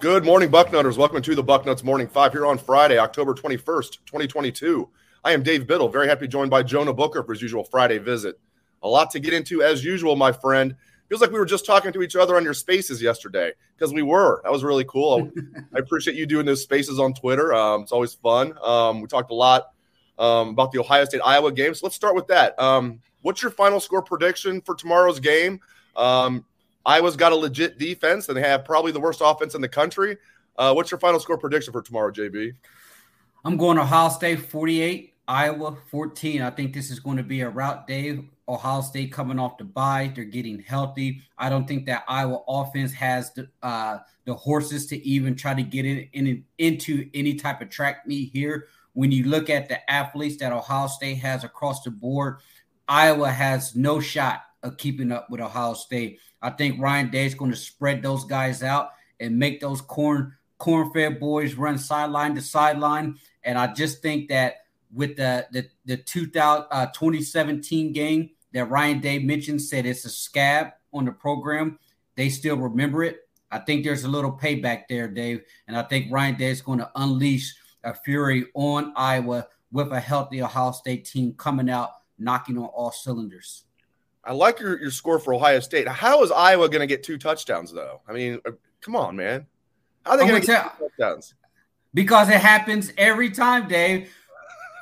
Good morning, Bucknutters. Welcome to the Bucknuts Morning Five here on Friday, October 21st, 2022. I am Dave Biddle. Very happy joined by Jonah Booker for his usual Friday visit. A lot to get into as usual, my friend. Feels like we were just talking to each other on your spaces yesterday because we were. That was really cool. I appreciate you doing those spaces on Twitter. Um, it's always fun. Um, we talked a lot um, about the Ohio State Iowa game. So let's start with that. Um, what's your final score prediction for tomorrow's game? Iowa's got a legit defense, and they have probably the worst offense in the country. Uh, what's your final score prediction for tomorrow, JB? I'm going Ohio State 48, Iowa 14. I think this is going to be a rout day. Ohio State coming off the bye, they're getting healthy. I don't think that Iowa offense has the uh, the horses to even try to get it in, into any type of track meet here. When you look at the athletes that Ohio State has across the board, Iowa has no shot of keeping up with Ohio State. I think Ryan Day is going to spread those guys out and make those corn corn-fed boys run sideline to sideline. And I just think that with the the, the 2000, uh, 2017 game that Ryan Day mentioned, said it's a scab on the program. They still remember it. I think there's a little payback there, Dave. And I think Ryan Day is going to unleash a fury on Iowa with a healthy Ohio State team coming out knocking on all cylinders. I like your, your score for Ohio State. How is Iowa going to get two touchdowns, though? I mean, uh, come on, man. How are they going to get two touchdowns? Because it happens every time, Dave.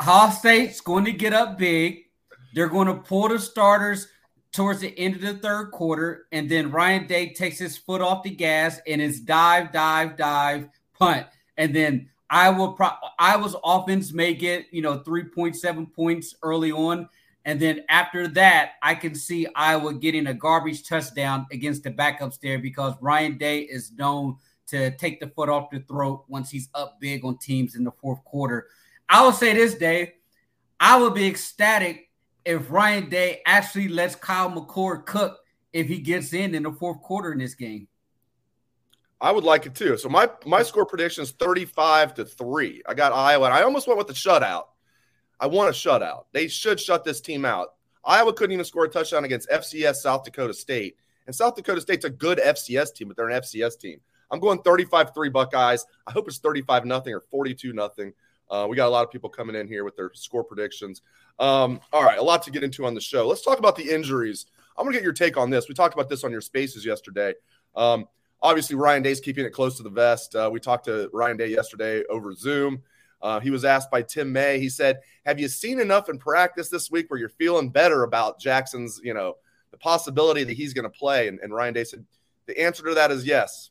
Ohio State's going to get up big. They're going to pull the starters towards the end of the third quarter, and then Ryan Day takes his foot off the gas and it's dive, dive, dive, punt, and then Iowa pro- Iowa's offense may get you know three point seven points early on, and then after that, I can see Iowa getting a garbage touchdown against the backups there because Ryan Day is known to take the foot off the throat once he's up big on teams in the fourth quarter. I will say this, Dave. I would be ecstatic if Ryan Day actually lets Kyle McCord cook if he gets in in the fourth quarter in this game. I would like it too. So my my score prediction is 35 to 3. I got Iowa and I almost went with the shutout. I want a shutout. They should shut this team out. Iowa couldn't even score a touchdown against FCS South Dakota State. And South Dakota State's a good FCS team, but they're an FCS team. I'm going 35 3 Buckeyes. I hope it's 35 nothing or 42 nothing. Uh, we got a lot of people coming in here with their score predictions. Um, all right, a lot to get into on the show. Let's talk about the injuries. I'm going to get your take on this. We talked about this on your spaces yesterday. Um, obviously, Ryan Day's keeping it close to the vest. Uh, we talked to Ryan Day yesterday over Zoom. Uh, he was asked by Tim May. He said, "Have you seen enough in practice this week where you're feeling better about Jackson's, you know, the possibility that he's going to play?" And, and, Ryan Day said, "The answer to that is yes."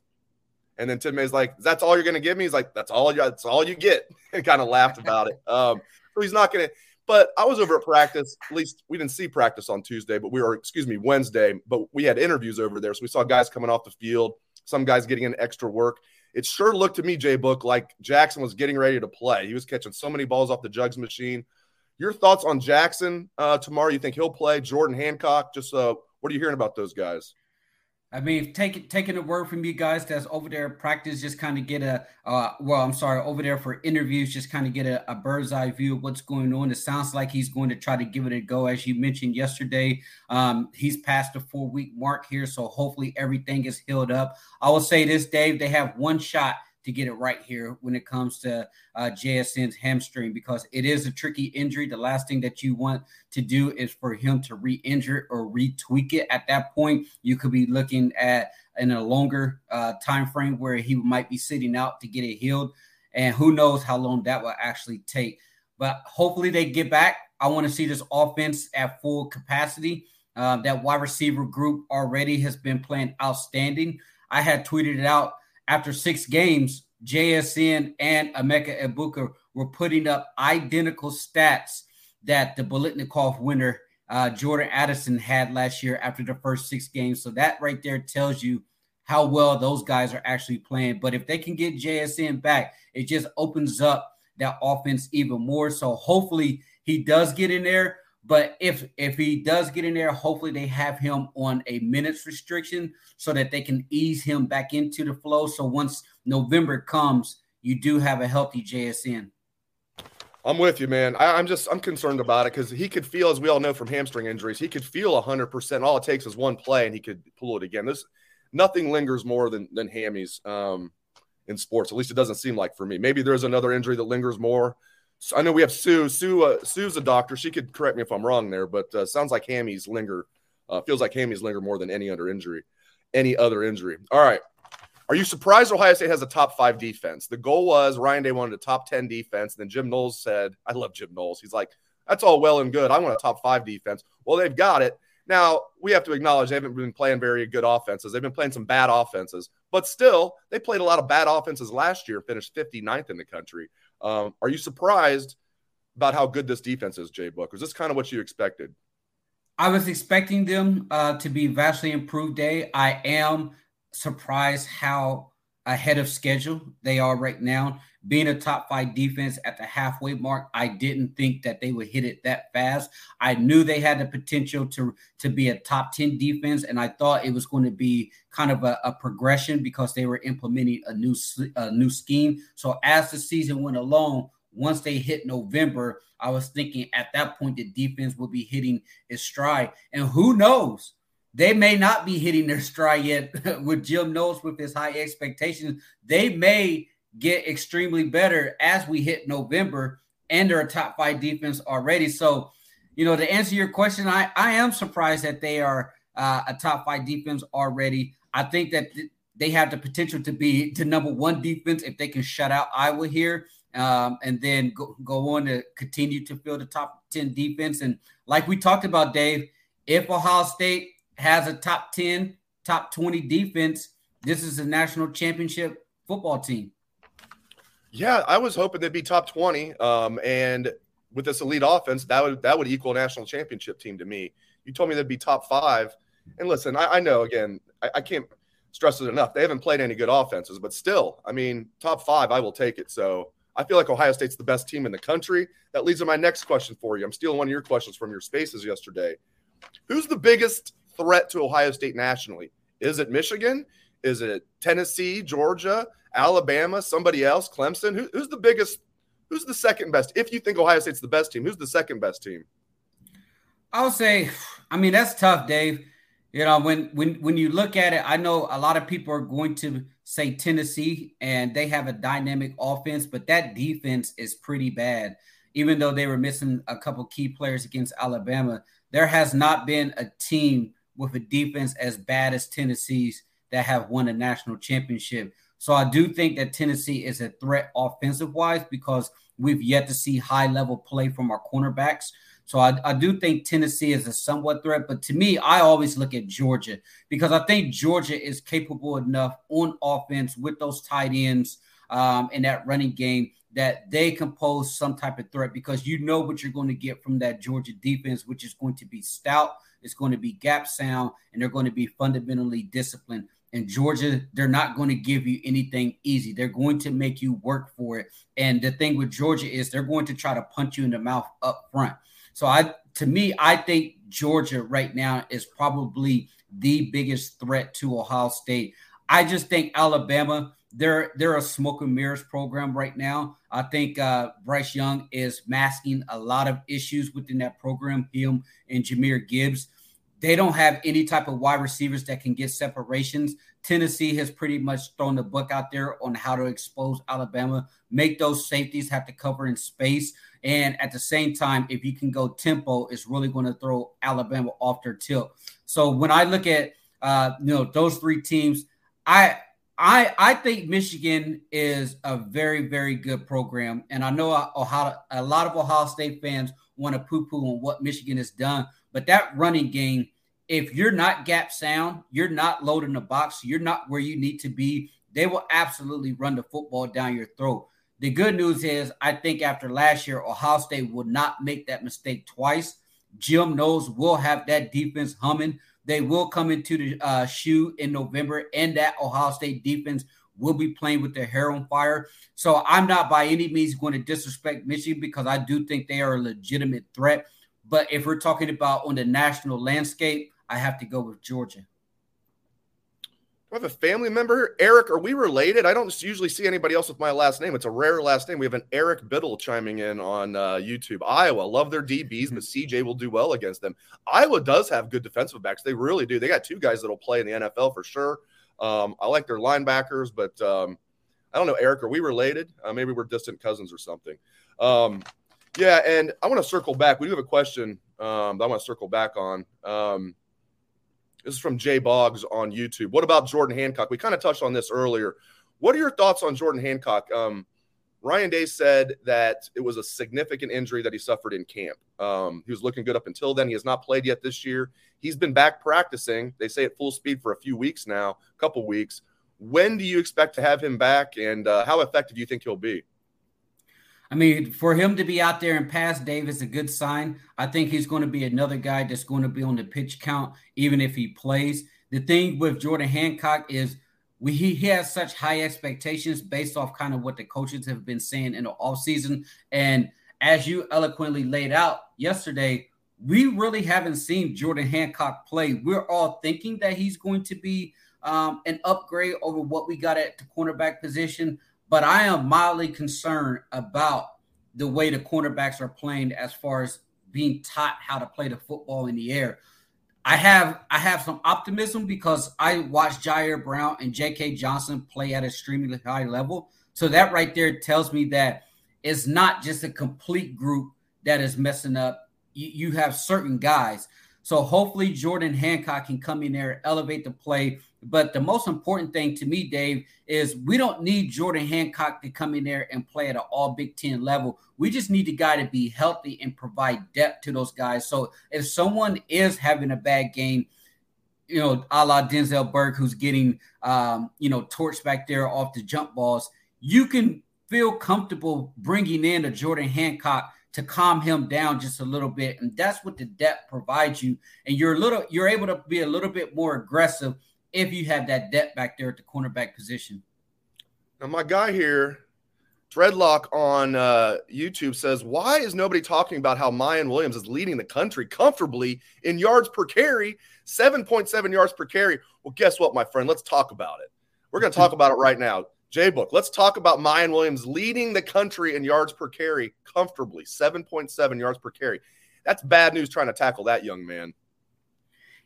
And then Tim May's like, "That's all you're going to give me?" He's like, "That's all you. That's all you get." and kind of laughed about it. Um, so he's not going to. But I was over at practice. At least we didn't see practice on Tuesday, but we were, excuse me, Wednesday. But we had interviews over there, so we saw guys coming off the field. Some guys getting in extra work it sure looked to me, Jay Book, like Jackson was getting ready to play. He was catching so many balls off the jugs machine. Your thoughts on Jackson uh, tomorrow? You think he'll play? Jordan Hancock? Just uh, what are you hearing about those guys? I mean, taking taking a word from you guys that's over there practice, just kind of get a uh, well, I'm sorry, over there for interviews, just kind of get a, a, bird's eye view of what's going on. It sounds like he's going to try to give it a go, as you mentioned yesterday. Um, he's past the four week mark here, so hopefully everything is healed up. I will say this, Dave, they have one shot to get it right here when it comes to uh, JSN's hamstring because it is a tricky injury. The last thing that you want to do is for him to re-injure or retweak it. At that point, you could be looking at in a longer uh, time frame where he might be sitting out to get it healed, and who knows how long that will actually take. But hopefully they get back. I want to see this offense at full capacity. Uh, that wide receiver group already has been playing outstanding. I had tweeted it out after six games, JSN and Emeka Egbuka were putting up identical stats that the Biletnikoff winner uh, Jordan Addison had last year after the first six games. So that right there tells you how well those guys are actually playing. But if they can get JSN back, it just opens up that offense even more. So hopefully he does get in there. But if if he does get in there, hopefully they have him on a minutes restriction so that they can ease him back into the flow. So once November comes, you do have a healthy JSN. I'm with you, man. I, am just I'm concerned about it because he could feel, as we all know from hamstring injuries, he could feel 100. percent All it takes is one play, and he could pull it again. This nothing lingers more than than hammies um, in sports. At least it doesn't seem like for me. Maybe there's another injury that lingers more. I know we have Sue. Sue uh, Sue's a doctor. She could correct me if I'm wrong there, but uh, sounds like hammies linger. Uh, feels like hammies linger more than any other injury. Any other injury. All right. Are you surprised Ohio State has a top five defense? The goal was Ryan Day wanted a top 10 defense. And then Jim Knowles said, I love Jim Knowles. He's like, that's all well and good. I want a top five defense. Well, they've got it. Now, we have to acknowledge they haven't been playing very good offenses. They've been playing some bad offenses, but still, they played a lot of bad offenses last year, finished 59th in the country. Um, are you surprised about how good this defense is, Jay Book? Was this kind of what you expected? I was expecting them uh, to be vastly improved. Day, I am surprised how ahead of schedule they are right now. Being a top five defense at the halfway mark, I didn't think that they would hit it that fast. I knew they had the potential to to be a top 10 defense, and I thought it was going to be kind of a, a progression because they were implementing a new a new scheme. So as the season went along, once they hit November, I was thinking at that point the defense will be hitting its stride. And who knows? They may not be hitting their stride yet with Jim Knowles with his high expectations. They may get extremely better as we hit November and they're a top five defense already. So, you know, to answer your question, I, I am surprised that they are uh, a top five defense already. I think that th- they have the potential to be the number one defense if they can shut out Iowa here um, and then go, go on to continue to fill the top 10 defense. And like we talked about, Dave, if Ohio State has a top 10, top 20 defense, this is a national championship football team. Yeah, I was hoping they'd be top 20. Um, and with this elite offense, that would that would equal a national championship team to me. You told me they'd be top five. And listen, I, I know again, I, I can't stress it enough. They haven't played any good offenses, but still, I mean, top five, I will take it. So I feel like Ohio State's the best team in the country. That leads to my next question for you. I'm stealing one of your questions from your spaces yesterday. Who's the biggest threat to Ohio State nationally? Is it Michigan? Is it Tennessee, Georgia, Alabama, somebody else, Clemson? Who, who's the biggest? Who's the second best? If you think Ohio State's the best team, who's the second best team? I'll say, I mean, that's tough, Dave. You know, when when when you look at it, I know a lot of people are going to say Tennessee, and they have a dynamic offense, but that defense is pretty bad. Even though they were missing a couple key players against Alabama, there has not been a team with a defense as bad as Tennessee's that have won a national championship. So I do think that Tennessee is a threat offensive wise because we've yet to see high level play from our cornerbacks. So I, I do think Tennessee is a somewhat threat, but to me, I always look at Georgia because I think Georgia is capable enough on offense with those tight ends um, in that running game that they can pose some type of threat because you know what you're going to get from that Georgia defense, which is going to be stout, it's going to be gap sound, and they're going to be fundamentally disciplined. And Georgia, they're not going to give you anything easy. They're going to make you work for it. And the thing with Georgia is they're going to try to punch you in the mouth up front. So I to me, I think Georgia right now is probably the biggest threat to Ohio State. I just think Alabama, they're they're a smoke and mirrors program right now. I think uh, Bryce Young is masking a lot of issues within that program. Him and Jahmyr Gibbs, they don't have any type of wide receivers that can get separations. Tennessee has pretty much thrown the book out there on how to expose Alabama, make those safeties have to cover in space. And at the same time, if you can go tempo, it's really going to throw Alabama off their tilt. So when I look at uh, you know those three teams, I I I think Michigan is a very very good program, and I know Ohio, a lot of Ohio State fans want to poo poo on what Michigan has done, but that running game if you're not gap sound, you're not loading the box, you're not where you need to be, they will absolutely run the football down your throat. The good news is, I think after last year, Ohio State will not make that mistake twice. Jim Knowles we'll have that defense humming. They will come into the uh, shoe in November, and that Ohio State defense will be playing with their hair on fire. So I'm not by any means going to disrespect Michigan because I do think they are a legitimate threat. But if we're talking about on the national landscape, I have to go with Georgia. I have a family member. Eric, are we related? I don't usually see anybody else with my last name. It's a rare last name. We have an Eric Biddle chiming in on uh, YouTube. Iowa, love their DBs, but CJ will do well against them. Iowa does have good defensive backs. They really do. They got two guys that'll play in the NFL for sure. Um, I like their linebackers, but um, I don't know, Eric, are we related? Uh, maybe we're distant cousins or something. Um, yeah, and I want to circle back. We do have a question um, that I want to circle back on. Um, this is from Jay Boggs on YouTube. What about Jordan Hancock? We kind of touched on this earlier. What are your thoughts on Jordan Hancock? Um, Ryan Day said that it was a significant injury that he suffered in camp. Um, he was looking good up until then. He has not played yet this year. He's been back practicing. They say at full speed for a few weeks now, a couple weeks. When do you expect to have him back, and uh, how effective do you think he'll be? I mean, for him to be out there and pass Dave is a good sign. I think he's going to be another guy that's going to be on the pitch count, even if he plays. The thing with Jordan Hancock is we he, has such high expectations based off kind of what the coaches have been saying in the offseason. And as you eloquently laid out yesterday, we really haven't seen Jordan Hancock play. We're all thinking that he's going to be um, an upgrade over what we got at the cornerback position but I am mildly concerned about the way the cornerbacks are playing as far as being taught how to play the football in the air. I have I have some optimism because I watched Jyaire Brown and J.K. Johnson play at a extremely high level. So that right there tells me that it's not just a complete group that is messing up. You, you have certain guys. So hopefully Jordan Hancock can come in there, elevate the play, but the most important thing to me, Dave, is we don't need Jordan Hancock to come in there and play at an all Big Ten level. We just need the guy to be healthy and provide depth to those guys. So if someone is having a bad game, you know, a la Denzel Burke, who's getting, um, you know, torched back there off the jump balls, you can feel comfortable bringing in a Jordan Hancock to calm him down just a little bit and that's what the depth provides you and you're a little you're able to be a little bit more aggressive if you have that depth back there at the cornerback position. Now, my guy here, Dreadlock on uh, YouTube says, Why is nobody talking about how Miyan Williams is leading the country comfortably in yards per carry, 7.7 yards per carry? Well, guess what, my friend? Let's talk about it. We're going to talk about it right now. J Book, let's talk about Miyan Williams leading the country in yards per carry comfortably, 7.7 yards per carry. That's bad news trying to tackle that young man.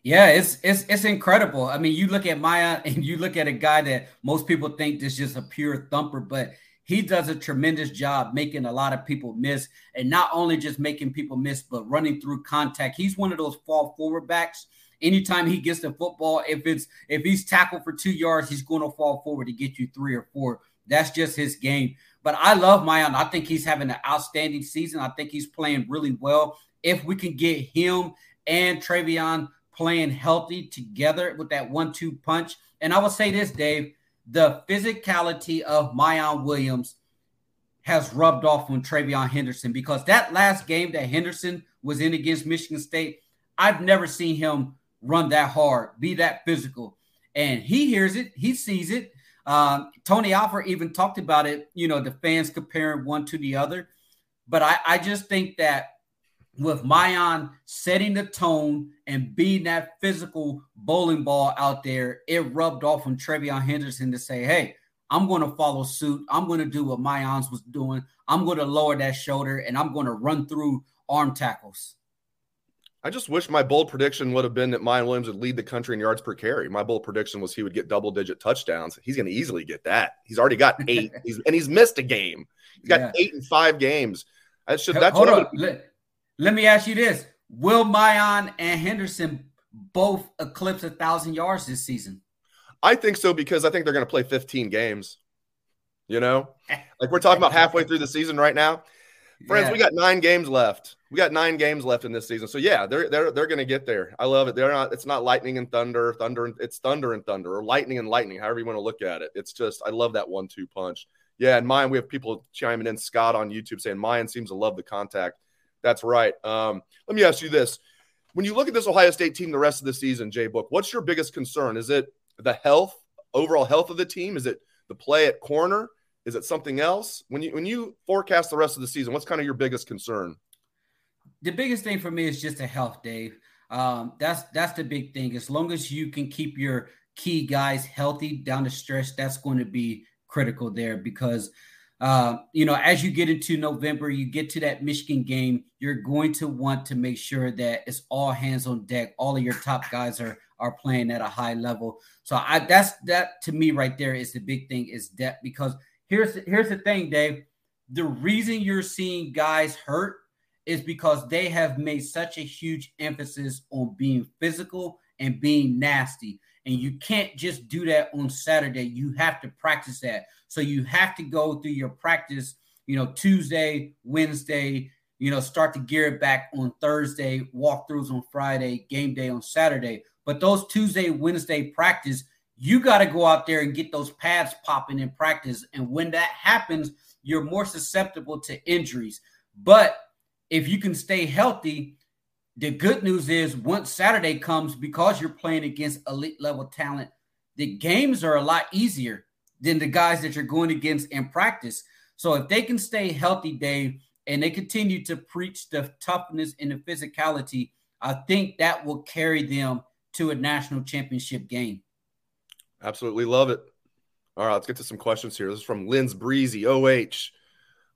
Yeah, it's it's it's incredible. I mean, you look at Maya and you look at a guy that most people think is just a pure thumper, but he does a tremendous job making a lot of people miss, and not only just making people miss, but running through contact. He's one of those fall forward backs. Anytime he gets the football, if it's if he's tackled for two yards, he's going to fall forward to get you three or four. That's just his game. But I love Miyan. I think he's having an outstanding season. I think he's playing really well. If we can get him and TreVeyon playing healthy together with that one-two punch. And I will say this, Dave, the physicality of Miyan Williams has rubbed off on TreVeyon Henderson because that last game that Henderson was in against Michigan State, I've never seen him run that hard, be that physical. And he hears it, he sees it. Um, Tony Alford even talked about it, you know, the fans comparing one to the other. But I, I just think that with Miyan setting the tone and being that physical bowling ball out there, it rubbed off on TreVeyon Henderson to say, hey, I'm going to follow suit. I'm going to do what Miyan's was doing. I'm going to lower that shoulder and I'm going to run through arm tackles. I just wish my bold prediction would have been that Miyan Williams would lead the country in yards per carry. My bold prediction was he would get double digit touchdowns. He's going to easily get that. He's already got eight, he's, and he's missed a game. He's got yeah. eight and five games. I should. That's hold on. Let, me ask you this: Will Miyan and Henderson both eclipse a thousand yards this season? I think so because I think they're going to play 15 games. You know, like we're talking about halfway through the season right now. Friends, yeah. we got nine games left. We got nine games left in this season. So yeah, they're they're they're gonna get there. I love it. They're not. It's not lightning and thunder, thunder. And, it's thunder and thunder, or lightning and lightning, however you want to look at it. It's just I love that one-two punch. Yeah, and mine. We have people chiming in. Scott on YouTube saying Miyan seems to love the contact. That's right. Um, let me ask you this: When you look at this Ohio State team the rest of the season, Jay Book, what's your biggest concern? Is it the health, overall health of the team? Is it the play at corner? Is it something else? When you when you forecast the rest of the season, what's kind of your biggest concern? The biggest thing for me is just the health, Dave. Um, that's that's the big thing. As long as you can keep your key guys healthy down the stretch, that's going to be critical there because uh, you know, as you get into November, you get to that Michigan game, you're going to want to make sure that it's all hands on deck. All of your top guys are are playing at a high level. So I that's that to me right there is the big thing is depth because here's here's the thing, Dave. The reason you're seeing guys hurt is because they have made such a huge emphasis on being physical and being nasty. And you can't just do that on Saturday. You have to practice that. So you have to go through your practice, you know, Tuesday, Wednesday, you know, start to gear it back on Thursday, walkthroughs on Friday, game day on Saturday. But those Tuesday, Wednesday practice, you got to go out there and get those pads popping in practice. And when that happens, you're more susceptible to injuries. But if you can stay healthy, the good news is once Saturday comes, because you're playing against elite level talent, the games are a lot easier than the guys that you're going against in practice. So if they can stay healthy, Dave, and they continue to preach the toughness and the physicality, I think that will carry them to a national championship game. Absolutely love it. All right, let's get to some questions here. This is from Lynn's Breezy, OH.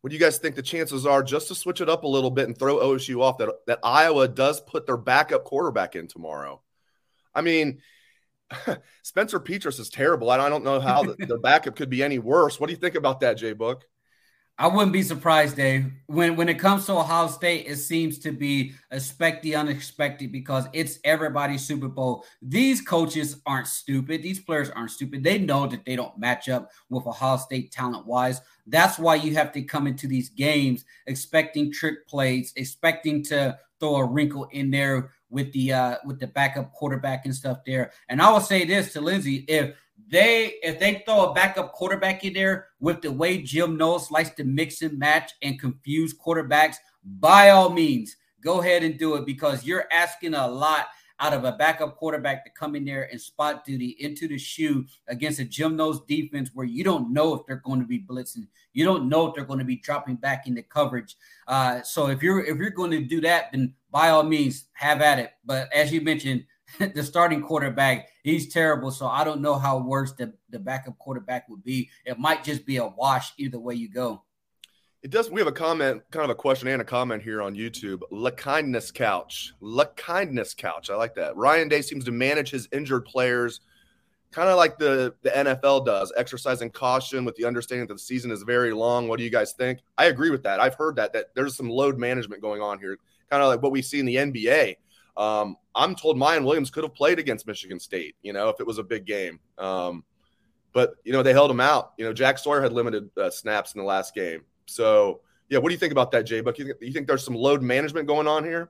What do you guys think the chances are just to switch it up a little bit and throw OSU off that, that Iowa does put their backup quarterback in tomorrow? I mean, Spencer Petras is terrible. I don't know how the, the backup could be any worse. What do you think about that, Jay Book? I wouldn't be surprised, Dave. When when it comes to Ohio State, it seems to be expect the unexpected because it's everybody's Super Bowl. These coaches aren't stupid. These players aren't stupid. They know that they don't match up with Ohio State talent wise. That's why you have to come into these games expecting trick plays, expecting to throw a wrinkle in there with the uh with the backup quarterback and stuff there. And I will say this to Lindsay: if they if they throw a backup quarterback in there with the way Jim Knowles likes to mix and match and confuse quarterbacks, by all means, go ahead and do it because you're asking a lot out of a backup quarterback to come in there and spot duty into the shoe against a Jim Knowles defense where you don't know if they're going to be blitzing, you don't know if they're going to be dropping back into coverage. Uh, so if you're if you're going to do that, then by all means have at it. But as you mentioned, the starting quarterback, he's terrible. So I don't know how worse the, the backup quarterback would be. It might just be a wash either way you go. It does. We have a comment, kind of a question and a comment here on YouTube. La kindness couch, La kindness couch. I like that. Ryan Day seems to manage his injured players, kind of like the the NFL does, exercising caution with the understanding that the season is very long. What do you guys think? I agree with that. I've heard that that there's some load management going on here, kind of like what we see in the NBA. Um, I'm told Miyan Williams could have played against Michigan State, you know, if it was a big game. Um, but you know they held him out. You know, Jack Sawyer had limited uh, snaps in the last game. So, yeah, what do you think about that, Jay Buck? You, you think there's some load management going on here?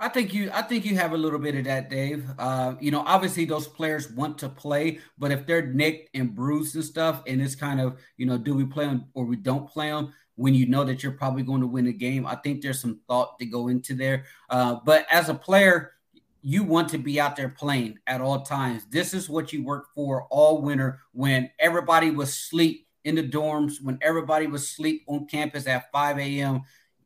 I think you I think you have a little bit of that, Dave. Uh, you know, obviously those players want to play, but if they're nicked and bruised and stuff, and it's kind of, you know, do we play them or we don't play them when you know that you're probably going to win a game? I think there's some thought to go into there. Uh, but as a player, you want to be out there playing at all times. This is what you work for all winter when everybody was asleep in the dorms when everybody was asleep on campus at 5 a.m.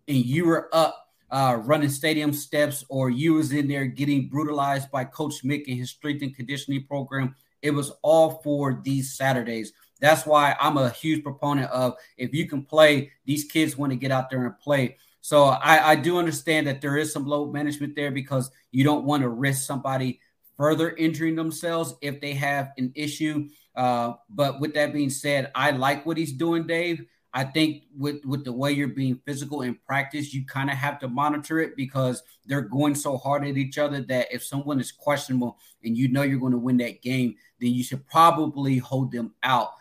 and you were up uh, running stadium steps or you was in there getting brutalized by Coach Mick and his strength and conditioning program. It was all for these Saturdays. That's why I'm a huge proponent of if you can play, these kids want to get out there and play. So I, I do understand that there is some load management there because you don't want to risk somebody further injuring themselves if they have an issue. Uh, but with that being said, I like what he's doing, Dave. I think with with the way you're being physical in practice, you kind of have to monitor it because they're going so hard at each other that if someone is questionable and you know you're going to win that game, then you should probably hold them out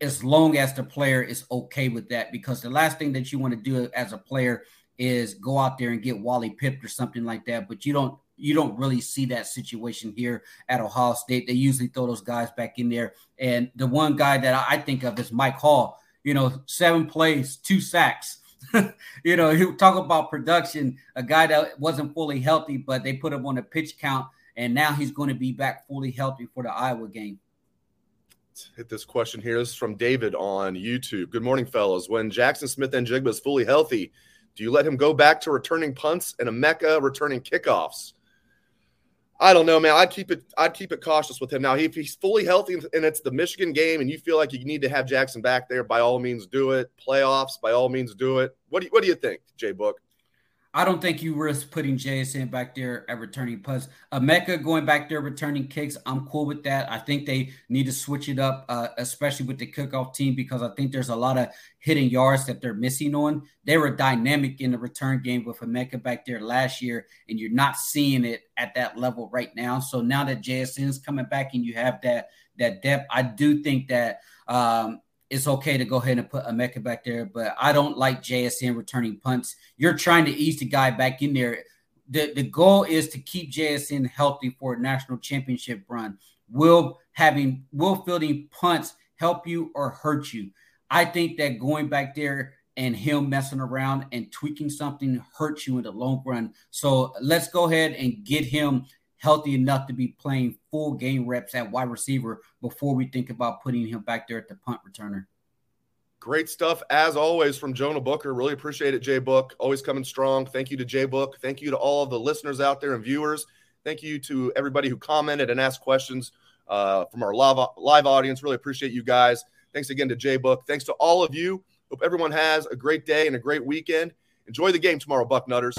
as long as the player is okay with that. Because the last thing that you want to do as a player is go out there and get Wally pipped or something like that. But you don't you don't really see that situation here at Ohio State. They usually throw those guys back in there. And the one guy that I think of is Mike Hall. You know, seven plays, two sacks. you know, he talk about production, a guy that wasn't fully healthy, but they put him on a pitch count, and now he's going to be back fully healthy for the Iowa game. Hit this question here. This is from David on YouTube. Good morning, fellows. When Jackson Smith-Njigba is fully healthy, do you let him go back to returning punts and Emeka returning kickoffs? I don't know, man. I'd keep it. I'd keep it cautious with him now. If he's fully healthy and it's the Michigan game, and you feel like you need to have Jackson back there, by all means, do it. Playoffs, by all means, do it. What do you, What do you think, Jay Book? I don't think you risk putting JSN back there at returning punts. Emeka going back there returning kicks, I'm cool with that. I think they need to switch it up, uh, especially with the kickoff team, because I think there's a lot of hitting yards that they're missing on. They were dynamic in the return game with Emeka back there last year, and you're not seeing it at that level right now. So now that JSN's coming back and you have that that depth, I do think that um, it's okay to go ahead and put Emeka back there, but I don't like JSN returning punts. You're trying to ease the guy back in there. The, the goal is to keep JSN healthy for a national championship run. Will having Will fielding punts help you or hurt you? I think that going back there and him messing around and tweaking something hurts you in the long run. So let's go ahead and get him healthy enough to be playing full game reps at wide receiver before we think about putting him back there at the punt returner. Great stuff as always from Jonah Booker. Really appreciate it, Jay Book. Always coming strong. Thank you to Jay Book. Thank you to all of the listeners out there and viewers. Thank you to everybody who commented and asked questions uh, from our live, live audience. Really appreciate you guys. Thanks again to Jay Book. Thanks to all of you. Hope everyone has a great day and a great weekend. Enjoy the game tomorrow, Bucknutters.